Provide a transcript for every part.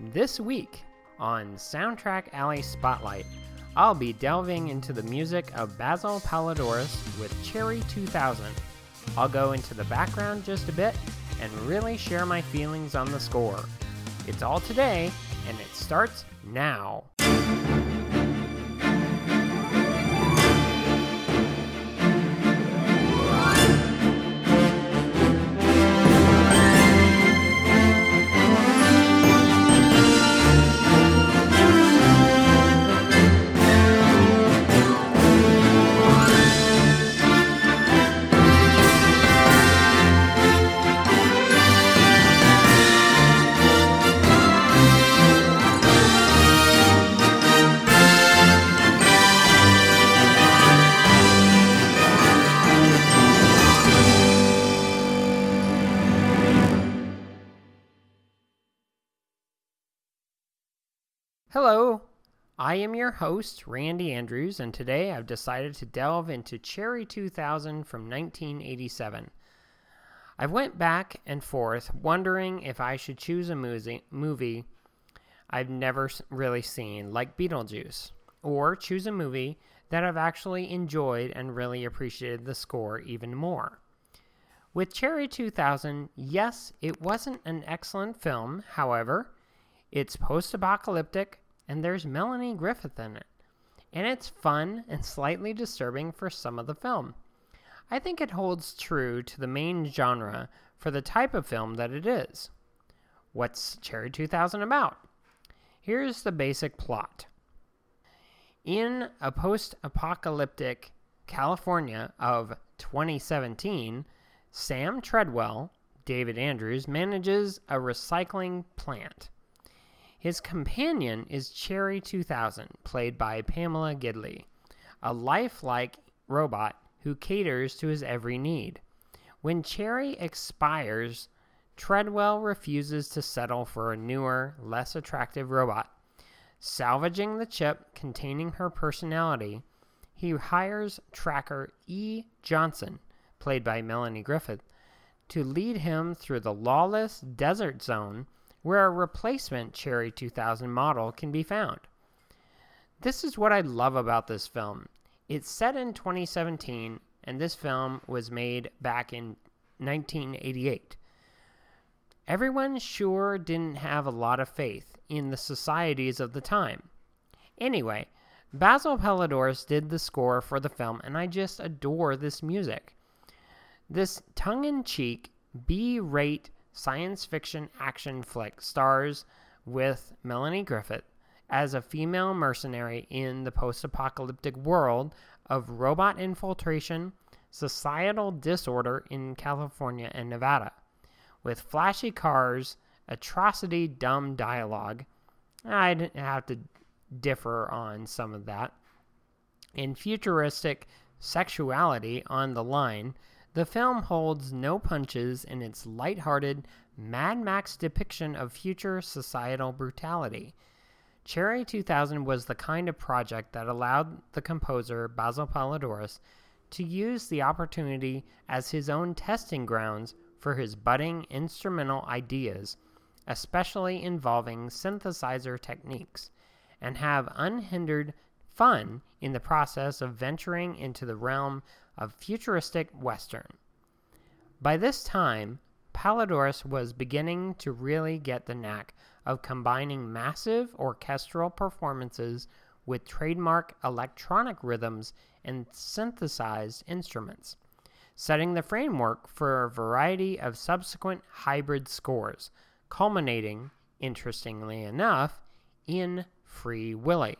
This week on Soundtrack Alley Spotlight, I'll be delving into the music of Basil Poledouris with Cherry 2000. I'll go into the background just a bit and really share my feelings on the score. It's all today, and it starts now. I am your host, Randy Andrews, and today I've decided to delve into Cherry 2000 from 1987. I went back and forth wondering if I should choose a movie, I've never really seen, like Beetlejuice, or choose a movie that I've actually enjoyed and really appreciated the score even more. With Cherry 2000, yes, it wasn't an excellent film, however, it's post apocalyptic, and there's Melanie Griffith in it. And it's fun and slightly disturbing for some of the film. I think it holds true to the main genre for the type of film that it is. What's Cherry 2000 about? Here's the basic plot. In a post apocalyptic California of 2017, Sam Treadwell, David Andrews, manages a recycling plant. His companion is Cherry 2000, played by Pamela Gidley, a lifelike robot who caters to his every need. When Cherry expires, Treadwell refuses to settle for a newer, less attractive robot. Salvaging the chip containing her personality, he hires tracker E. Johnson, played by Melanie Griffith, to lead him through the lawless desert zone where a replacement Cherry 2000 model can be found. This is what I love about this film. It's set in 2017, and this film was made back in 1988. Everyone sure didn't have a lot of faith in the societies of the time. Anyway, Basil Poledouris did the score for the film, and I just adore this music. This tongue in cheek, B rate science fiction action flick stars with Melanie Griffith as a female mercenary in the post apocalyptic world of robot infiltration, societal disorder in California and Nevada. With flashy cars, atrocity dumb dialogue, I'd have to differ on some of that, and futuristic sexuality on the line the film holds no punches in its light-hearted Mad Max depiction of future societal brutality. Cherry 2000 was the kind of project that allowed the composer Basil Poledouris to use the opportunity as his own testing grounds for his budding instrumental ideas, especially involving synthesizer techniques, and have unhindered fun in the process of venturing into the realm of futuristic Western. By this time, Poledouris was beginning to really get the knack of combining massive orchestral performances with trademark electronic rhythms and synthesized instruments, setting the framework for a variety of subsequent hybrid scores, culminating, interestingly enough, in Free Willy.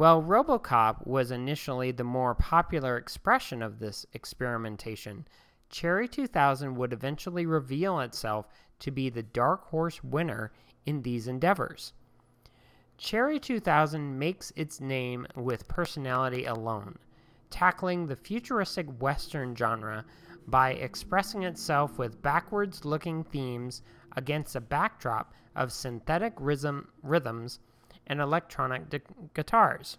While Robocop was initially the more popular expression of this experimentation, Cherry 2000 would eventually reveal itself to be the dark horse winner in these endeavors. Cherry 2000 makes its name with personality alone, tackling the futuristic Western genre by expressing itself with backwards looking themes against a backdrop of synthetic rhythm, rhythms and electronic guitars.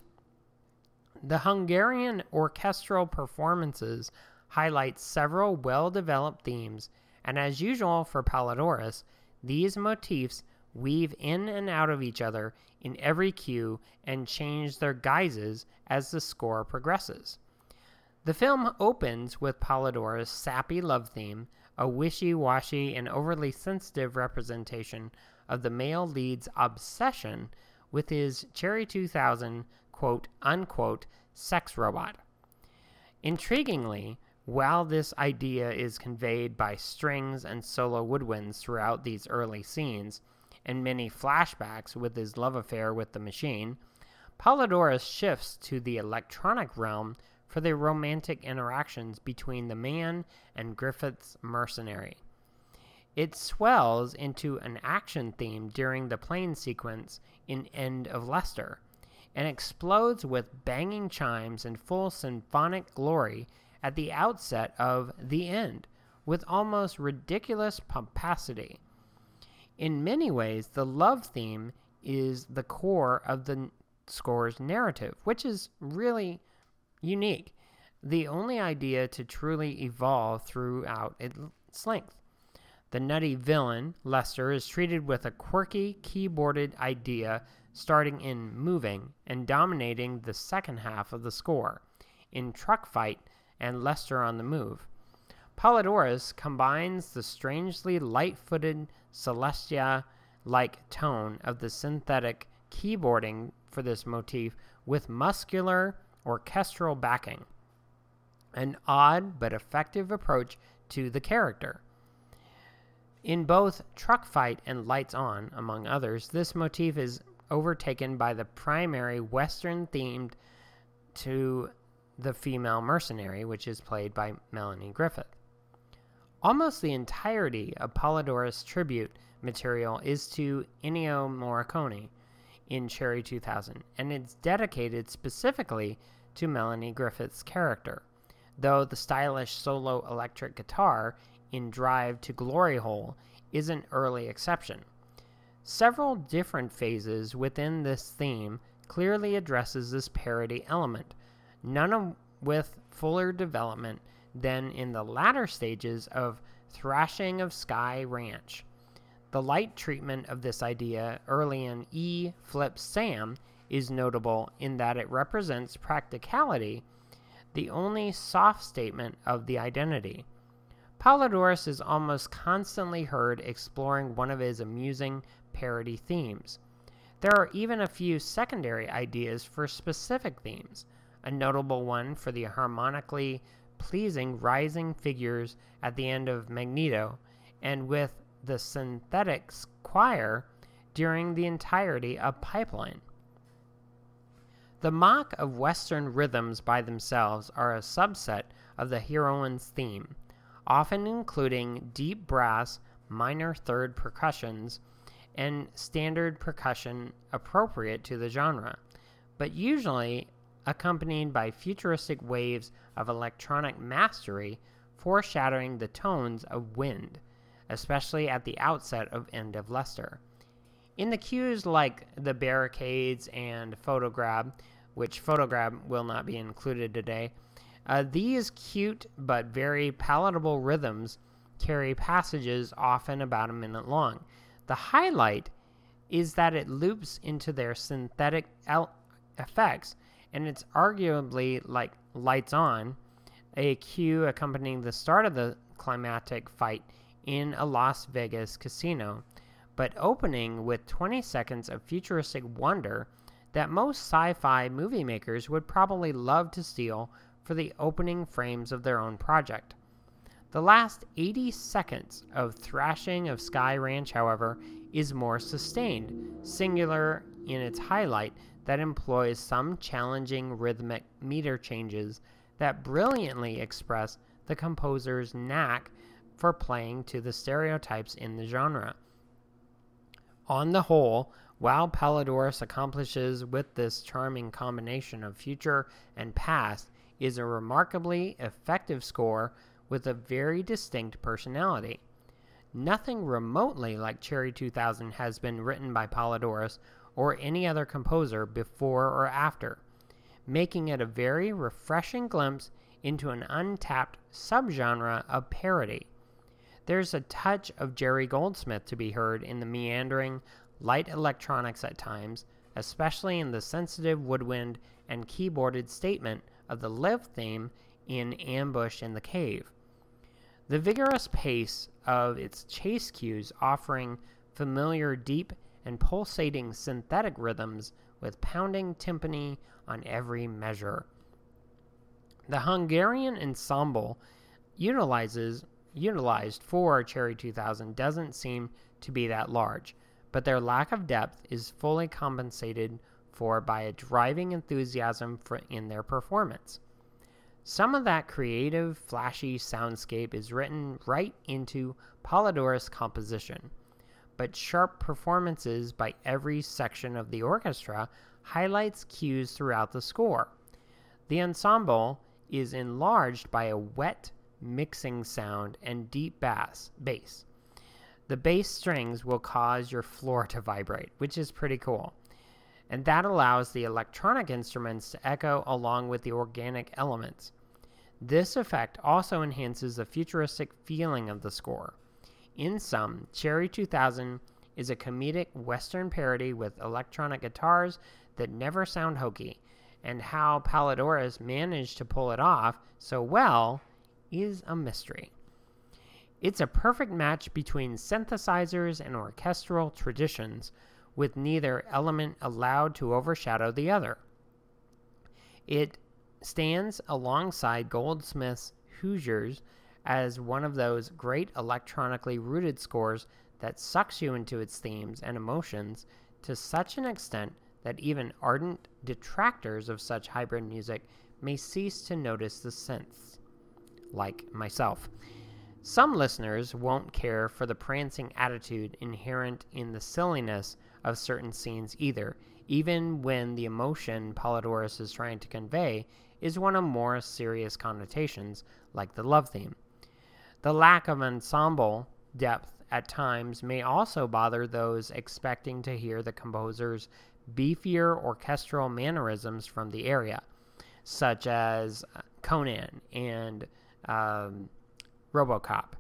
The Hungarian orchestral performances highlight several well developed themes, and as usual for Poledouris, these motifs weave in and out of each other in every cue and change their guises as the score progresses. The film opens with Poledouris' sappy love theme, a wishy washy and overly sensitive representation of the male lead's obsession with his Cherry 2000 quote unquote sex robot. Intriguingly, while this idea is conveyed by strings and solo woodwinds throughout these early scenes, and many flashbacks with his love affair with the machine, Poledouris shifts to the electronic realm for the romantic interactions between the man and Griffith's mercenary. It swells into an action theme during the plane sequence in End of Lester, and explodes with banging chimes and full symphonic glory at the outset of The End, with almost ridiculous pomposity. In many ways, the love theme is the core of the score's narrative, which is really unique. The only idea to truly evolve throughout its length. The nutty villain, Lester, is treated with a quirky, keyboarded idea starting in Moving and dominating the second half of the score in Truck Fight and Lester on the Move. Poledouris combines the strangely light footed Celesta like tone of the synthetic keyboarding for this motif with muscular orchestral backing, an odd but effective approach to the character. In both Truck Fight and Lights On, among others, this motif is overtaken by the primary Western themed to the female mercenary, which is played by Melanie Griffith. Almost the entirety of Poledouris' tribute material is to Ennio Morricone in Cherry 2000, and it's dedicated specifically to Melanie Griffith's character, though the stylish solo electric guitar in Drive to Glory Hole is an early exception. Several different phases within this theme clearly addresses this parody element, none of with fuller development than in the latter stages of Thrashing of Sky Ranch. The light treatment of this idea early in E Flip Sam is notable in that it represents practicality, the only soft statement of the identity. Poledouris is almost constantly heard exploring one of his amusing parody themes. There are even a few secondary ideas for specific themes, a notable one for the harmonically pleasing rising figures at the end of Magneto, and with the synthetic choir during the entirety of Pipeline. The mock of Western rhythms by themselves are a subset of the heroine's theme, often including deep brass, minor third percussions, and standard percussion appropriate to the genre, but usually accompanied by futuristic waves of electronic mastery foreshadowing the tones of wind, especially at the outset of End of Lester. In the cues like the barricades and photograb, which photograb will not be included today, uh, these cute but very palatable rhythms carry passages often about a minute long. The highlight is that it loops into their synthetic el- effects, and it's arguably like lights on, a cue accompanying the start of the climatic fight in a Las Vegas casino, but opening with 20 seconds of futuristic wonder that most sci fi movie makers would probably love to steal for the opening frames of their own project. The last 80 seconds of Thrashing of Sky Ranch, however, is more sustained, singular in its highlight that employs some challenging rhythmic meter changes that brilliantly express the composer's knack for playing to the stereotypes in the genre. On the whole, while Poledouris accomplishes with this charming combination of future and past is a remarkably effective score with a very distinct personality. Nothing remotely like Cherry 2000 has been written by Poledouris or any other composer before or after, making it a very refreshing glimpse into an untapped subgenre of parody. There's a touch of Jerry Goldsmith to be heard in the meandering, light electronics at times, especially in the sensitive woodwind and keyboarded statement of the live theme in Ambush in the Cave. The vigorous pace of its chase cues offering familiar deep and pulsating synthetic rhythms with pounding timpani on every measure. The Hungarian ensemble utilizes utilized for Cherry 2000 doesn't seem to be that large, but their lack of depth is fully compensated for by a driving enthusiasm for, in their performance. Some of that creative, flashy soundscape is written right into Poledouris' composition, but sharp performances by every section of the orchestra highlights cues throughout the score. The ensemble is enlarged by a wet mixing sound and deep bass bass. The bass strings will cause your floor to vibrate, which is pretty cool. And that allows the electronic instruments to echo along with the organic elements. This effect also enhances the futuristic feeling of the score. In sum, Cherry 2000 is a comedic Western parody with electronic guitars that never sound hokey, and how Poledouris managed to pull it off so well is a mystery. It's a perfect match between synthesizers and orchestral traditions, with neither element allowed to overshadow the other. It stands alongside Goldsmith's Hoosiers as one of those great electronically rooted scores that sucks you into its themes and emotions to such an extent that even ardent detractors of such hybrid music may cease to notice the synths, like myself. Some listeners won't care for the prancing attitude inherent in the silliness of certain scenes either, even when the emotion Poledouris is trying to convey is one of more serious connotations, like the love theme. The lack of ensemble depth at times may also bother those expecting to hear the composer's beefier orchestral mannerisms from the area, such as Conan and um, Robocop.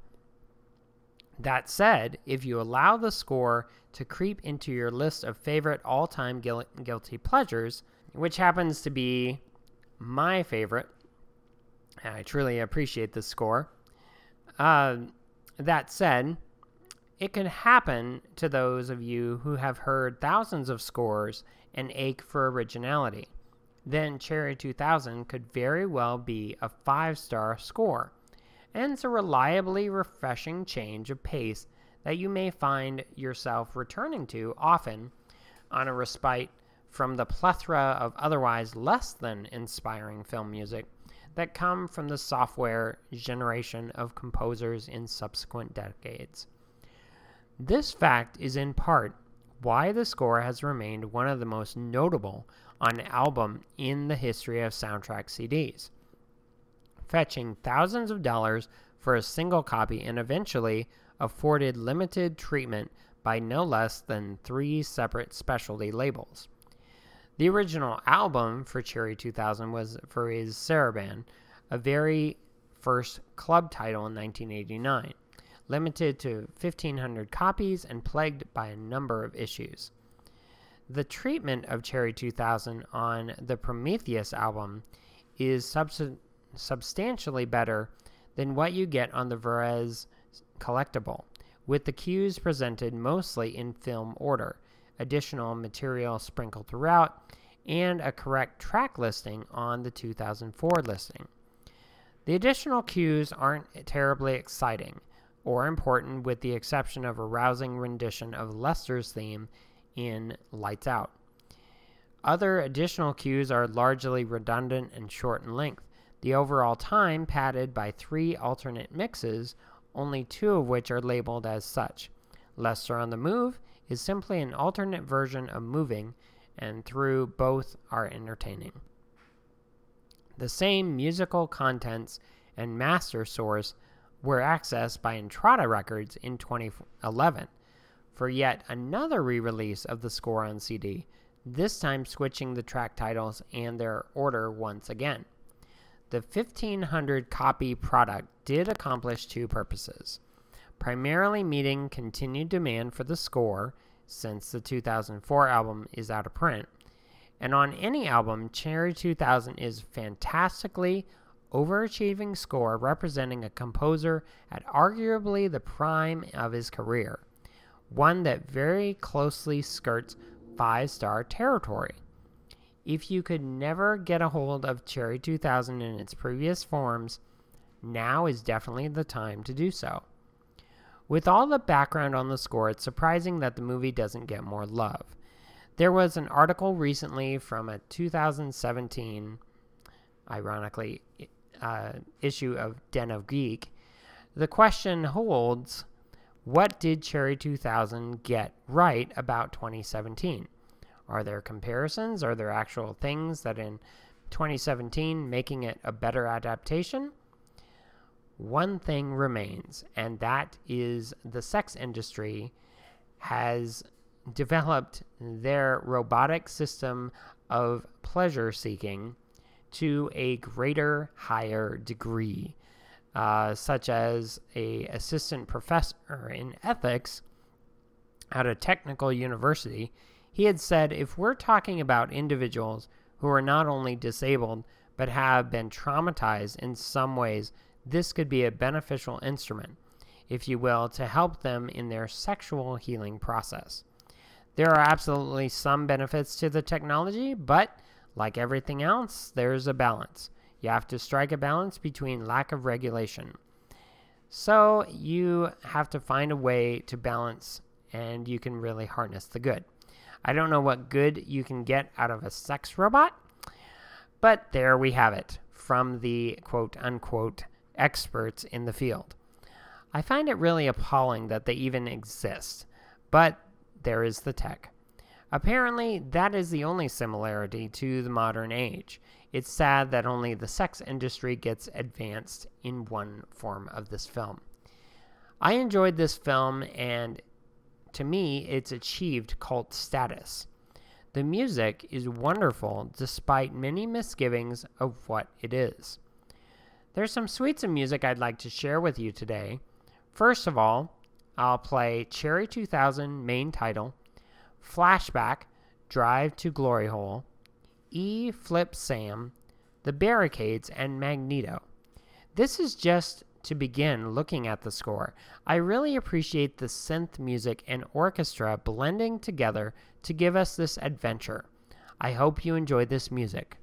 That said, if you allow the score to creep into your list of favorite all time guil- guilty pleasures, which happens to be my favorite, I truly appreciate this score. Uh, that said, it can happen to those of you who have heard thousands of scores and ache for originality. Then Cherry 2000 could very well be a five star score, and it's a reliably refreshing change of pace that you may find yourself returning to often on a respite from the plethora of otherwise less than inspiring film music that come from the software generation of composers in subsequent decades. This fact is in part why the score has remained one of the most notable on album in the history of soundtrack CDs, fetching thousands of dollars for a single copy and eventually afforded limited treatment by no less than three separate specialty labels. The original album for Cherry 2000 was for his Sarabande, a very first club title in 1989 limited to 1,500 copies and plagued by a number of issues. The treatment of Cherry 2000 on the Prometheus album is subs- substantially better than what you get on the Varese collectible, with the cues presented mostly in film order, additional material sprinkled throughout, and a correct track listing on the 2004 listing. The additional cues aren't terribly exciting, or important with the exception of a rousing rendition of Lester's theme in Lights Out. Other additional cues are largely redundant and short in length, the overall time padded by three alternate mixes, only two of which are labeled as such. Lester on the Move is simply an alternate version of Moving, and through both are entertaining. The same musical contents and master source were accessed by Intrada Records in 2011 for yet another re release of the score on CD, this time switching the track titles and their order once again. The 1500 copy product did accomplish two purposes. primarily meeting continued demand for the score since the 2004 album is out of print. And on any album, Cherry 2000 is fantastically overachieving score representing a composer at arguably the prime of his career, one that very closely skirts five star territory. If you could never get a hold of Cherry 2000 in its previous forms, now is definitely the time to do so. With all the background on the score, it's surprising that the movie doesn't get more love. There was an article recently from a 2017, ironically, uh, issue of Den of Geek. The question holds what did Cherry 2000 get right about 2017? Are there comparisons? Are there actual things that in 2017 making it a better adaptation? One thing remains, and that is the sex industry has developed their robotic system of pleasure seeking to a greater, higher degree, uh, such as a assistant professor in ethics at a technical university. He had said, if we're talking about individuals who are not only disabled but have been traumatized in some ways, this could be a beneficial instrument, if you will, to help them in their sexual healing process. There are absolutely some benefits to the technology, but like everything else, there's a balance. You have to strike a balance between lack of regulation. So you have to find a way to balance and you can really harness the good. I don't know what good you can get out of a sex robot, but there we have it from the quote unquote experts in the field. I find it really appalling that they even exist, but there is the tech. Apparently, that is the only similarity to the modern age. It's sad that only the sex industry gets advanced in one form of this film. I enjoyed this film, and to me, it's achieved cult status. The music is wonderful despite many misgivings of what it is. There's some suites of music I'd like to share with you today. First of all, I'll play Cherry 2000 main title Flashback, Drive to Glory Hole, E Flip Sam, The Barricades, and Magneto. This is just to begin looking at the score. I really appreciate the synth music and orchestra blending together to give us this adventure. I hope you enjoy this music.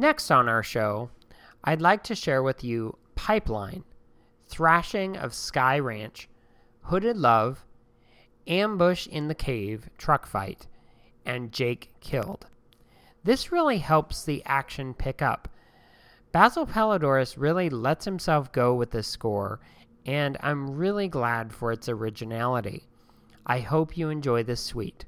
Next on our show, I'd like to share with you Pipeline, Thrashing of Sky Ranch, Hooded Love, Ambush in the Cave, Truck Fight, and Jake Killed. This really helps the action pick up. Basil Poledouris really lets himself go with this score, and I'm really glad for its originality. I hope you enjoy this suite.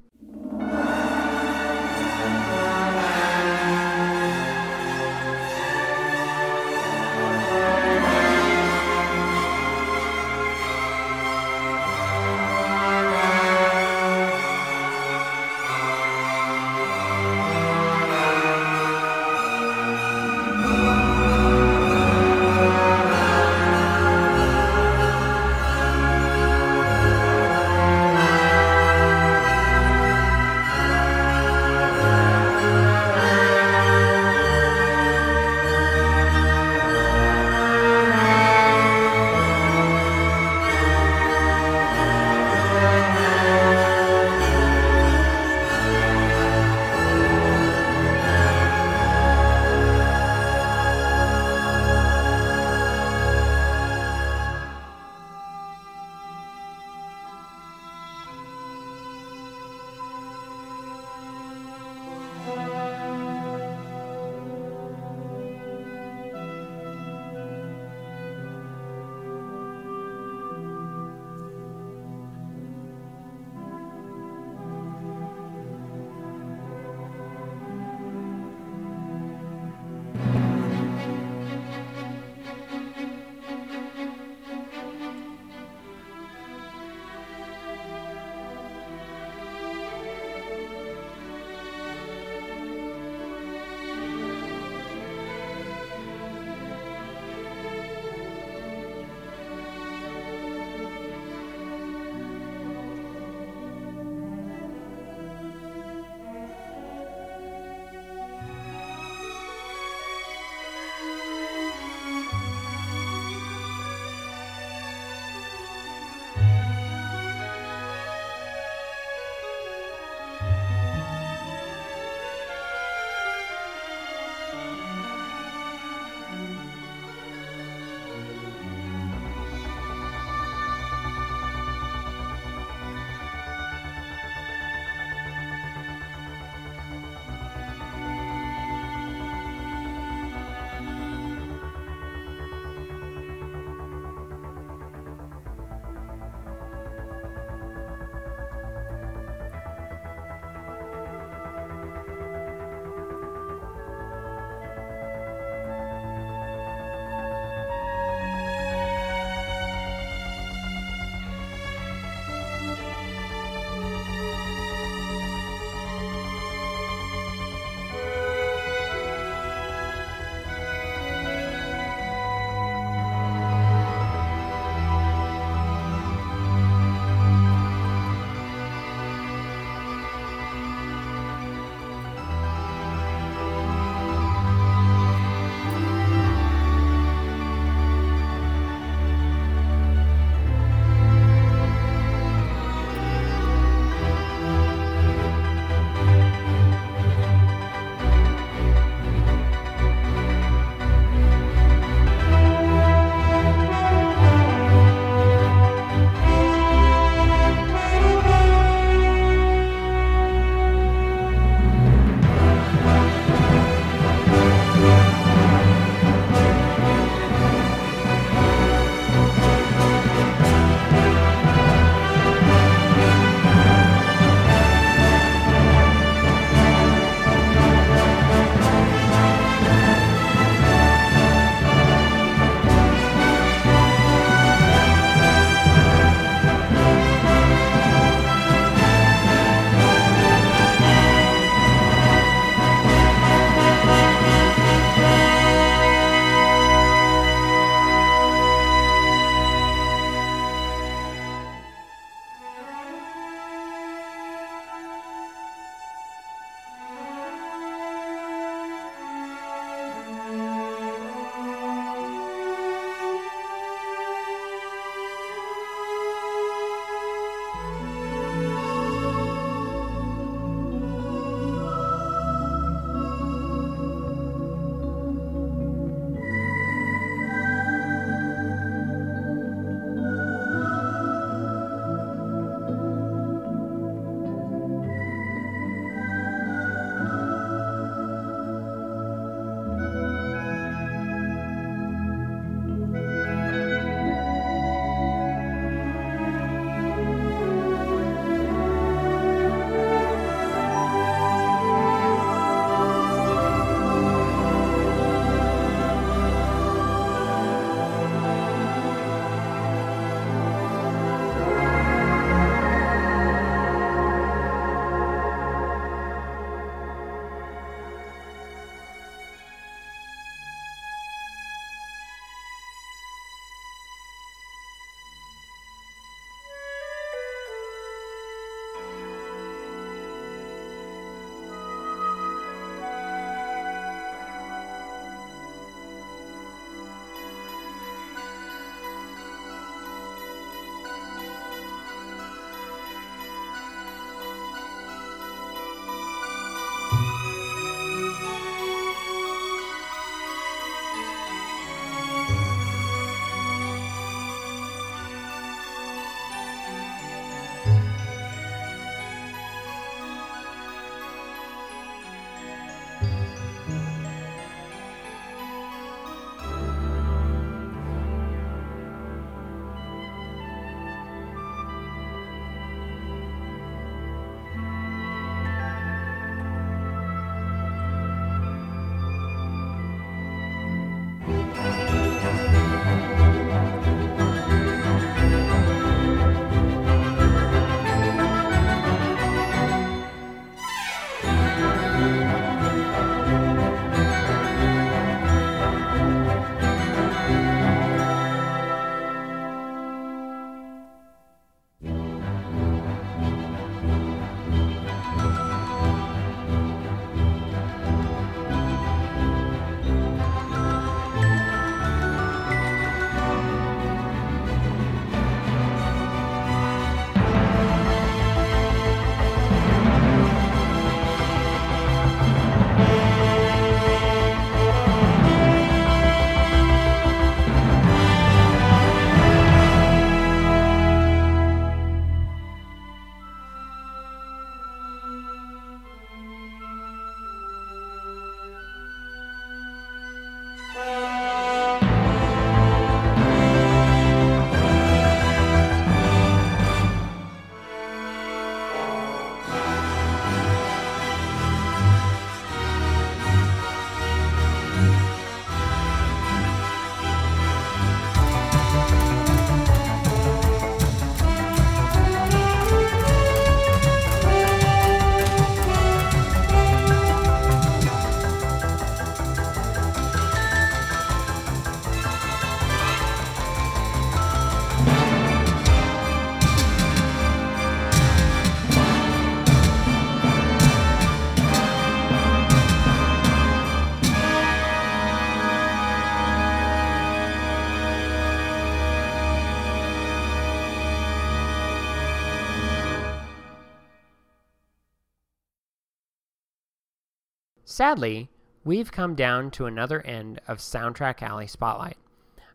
Sadly, we've come down to another end of Soundtrack Alley Spotlight.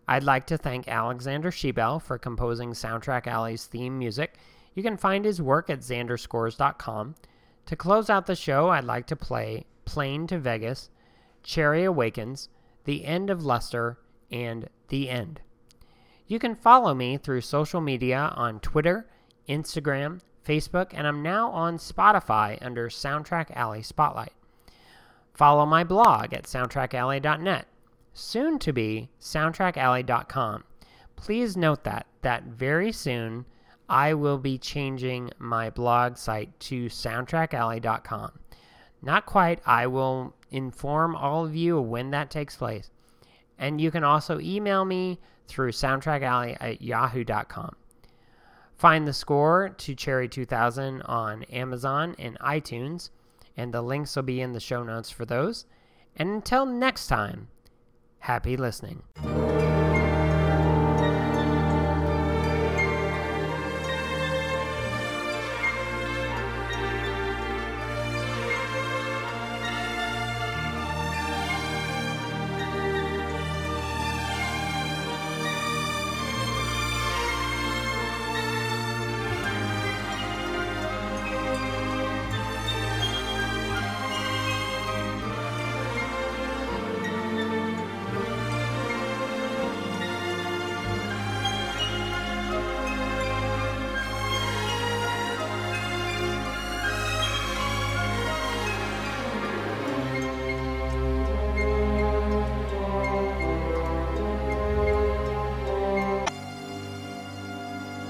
I'd like to thank Alexander Shebel for composing Soundtrack Alley's theme music. You can find his work at xanderscores.com. To close out the show, I'd like to play Plane to Vegas, Cherry Awakens, The End of Lester, and The End. You can follow me through social media on Twitter, Instagram, Facebook, and I'm now on Spotify under Soundtrack Alley Spotlight. Follow my blog at soundtrackalley.net, soon to be soundtrackalley.com. Please note that that very soon I will be changing my blog site to soundtrackalley.com. Not quite, I will inform all of you when that takes place. And you can also email me through soundtrackalley at yahoo.com. Find the score to Cherry 2000 on Amazon and iTunes, and the links will be in the show notes for those. And until next time, happy listening.